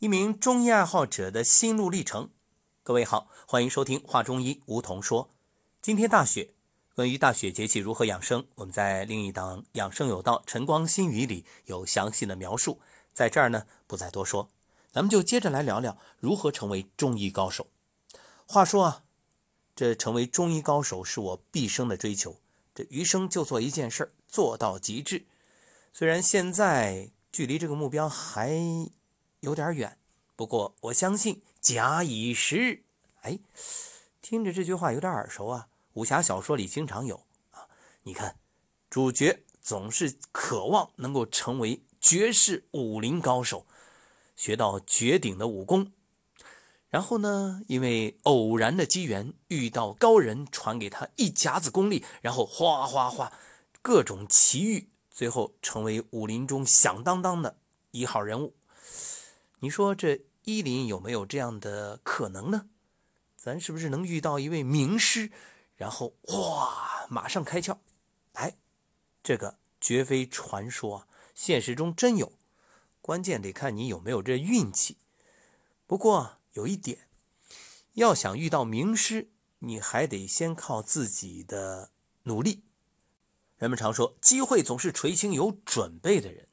一名中医爱好者的心路历程。各位好，欢迎收听《话中医》，梧桐说。今天大雪，关于大雪节气如何养生，我们在另一档《养生有道·晨光新语》里有详细的描述，在这儿呢不再多说。咱们就接着来聊聊如何成为中医高手。话说啊，这成为中医高手是我毕生的追求，这余生就做一件事儿，做到极致。虽然现在距离这个目标还有点远，不过我相信假以时日，哎，听着这句话有点耳熟啊，武侠小说里经常有啊。你看，主角总是渴望能够成为绝世武林高手。学到绝顶的武功，然后呢，因为偶然的机缘遇到高人传给他一甲子功力，然后哗哗哗，各种奇遇，最后成为武林中响当当的一号人物。你说这伊林有没有这样的可能呢？咱是不是能遇到一位名师，然后哇，马上开窍？哎，这个绝非传说，现实中真有。关键得看你有没有这运气。不过有一点，要想遇到名师，你还得先靠自己的努力。人们常说，机会总是垂青有准备的人。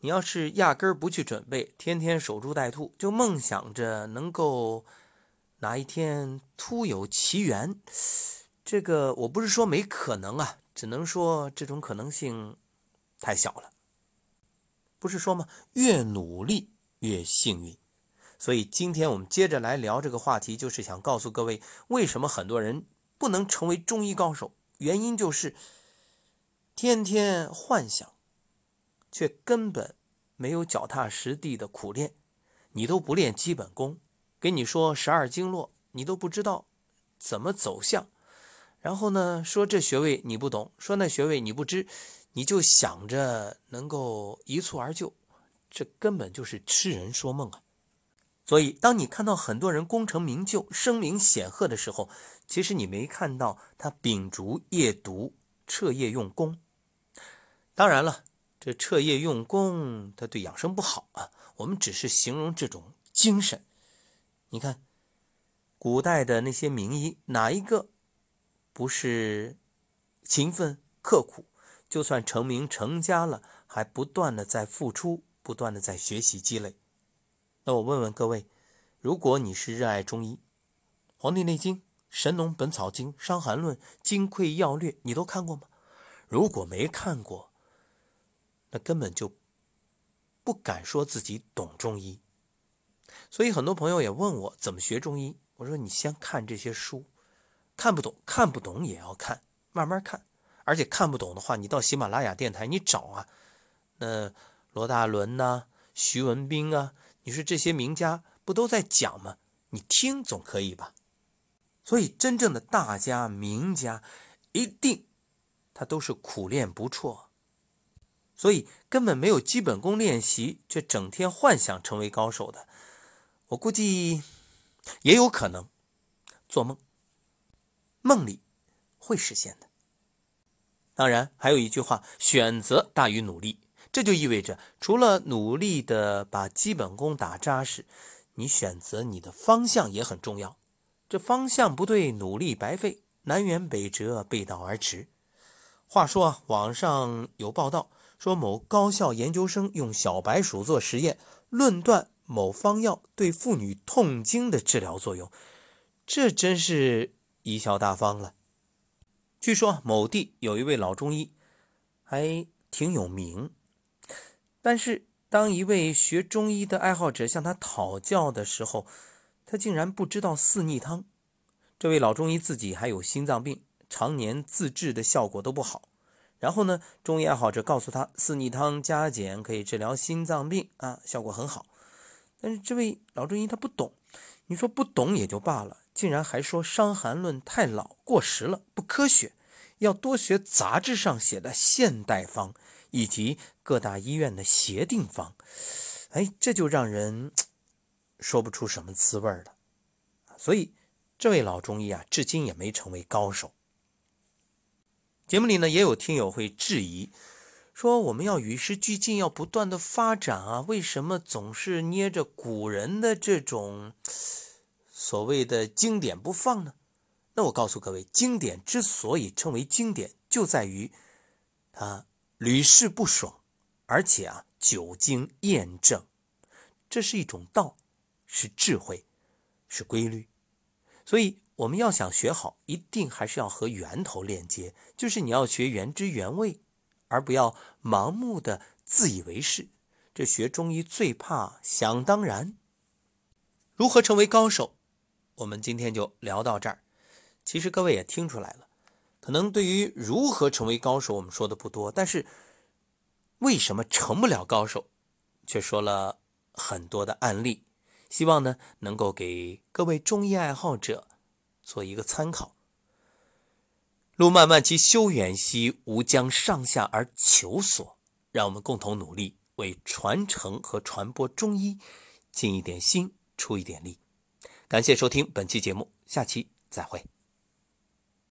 你要是压根儿不去准备，天天守株待兔，就梦想着能够哪一天突有奇缘，这个我不是说没可能啊，只能说这种可能性太小了。不是说吗？越努力越幸运，所以今天我们接着来聊这个话题，就是想告诉各位，为什么很多人不能成为中医高手？原因就是天天幻想，却根本没有脚踏实地的苦练。你都不练基本功，给你说十二经络，你都不知道怎么走向。然后呢，说这穴位你不懂，说那穴位你不知。你就想着能够一蹴而就，这根本就是痴人说梦啊！所以，当你看到很多人功成名就、声名显赫的时候，其实你没看到他秉烛夜读、彻夜用功。当然了，这彻夜用功，他对养生不好啊。我们只是形容这种精神。你看，古代的那些名医，哪一个不是勤奋刻苦？就算成名成家了，还不断的在付出，不断的在学习积累。那我问问各位，如果你是热爱中医，《黄帝内经》《神农本草经》《伤寒论》《金匮要略》，你都看过吗？如果没看过，那根本就不敢说自己懂中医。所以很多朋友也问我怎么学中医，我说你先看这些书，看不懂看不懂也要看，慢慢看。而且看不懂的话，你到喜马拉雅电台你找啊，那罗大伦呐、徐文兵啊，你说这些名家不都在讲吗？你听总可以吧？所以真正的大家名家，一定他都是苦练不辍，所以根本没有基本功练习，却整天幻想成为高手的，我估计也有可能做梦，梦里会实现的。当然，还有一句话：选择大于努力。这就意味着，除了努力的把基本功打扎实，你选择你的方向也很重要。这方向不对，努力白费，南辕北辙，背道而驰。话说啊，网上有报道说，某高校研究生用小白鼠做实验，论断某方药对妇女痛经的治疗作用，这真是贻笑大方了。据说某地有一位老中医，还挺有名。但是当一位学中医的爱好者向他讨教的时候，他竟然不知道四逆汤。这位老中医自己还有心脏病，常年自制的效果都不好。然后呢，中医爱好者告诉他，四逆汤加减可以治疗心脏病啊，效果很好。但是这位老中医他不懂，你说不懂也就罢了。竟然还说《伤寒论》太老过时了，不科学，要多学杂志上写的现代方以及各大医院的协定方。哎，这就让人说不出什么滋味了。所以，这位老中医啊，至今也没成为高手。节目里呢，也有听友会质疑，说我们要与时俱进，要不断的发展啊，为什么总是捏着古人的这种所谓的经典不放呢？那我告诉各位，经典之所以称为经典，就在于它屡试不爽，而且啊久经验证，这是一种道，是智慧，是规律，所以。我们要想学好，一定还是要和源头链接，就是你要学原汁原味，而不要盲目的自以为是。这学中医最怕想当然。如何成为高手？我们今天就聊到这儿。其实各位也听出来了，可能对于如何成为高手，我们说的不多，但是为什么成不了高手，却说了很多的案例。希望呢，能够给各位中医爱好者。做一个参考。路漫漫其修远兮，吾将上下而求索。让我们共同努力，为传承和传播中医尽一点心，出一点力。感谢收听本期节目，下期再会。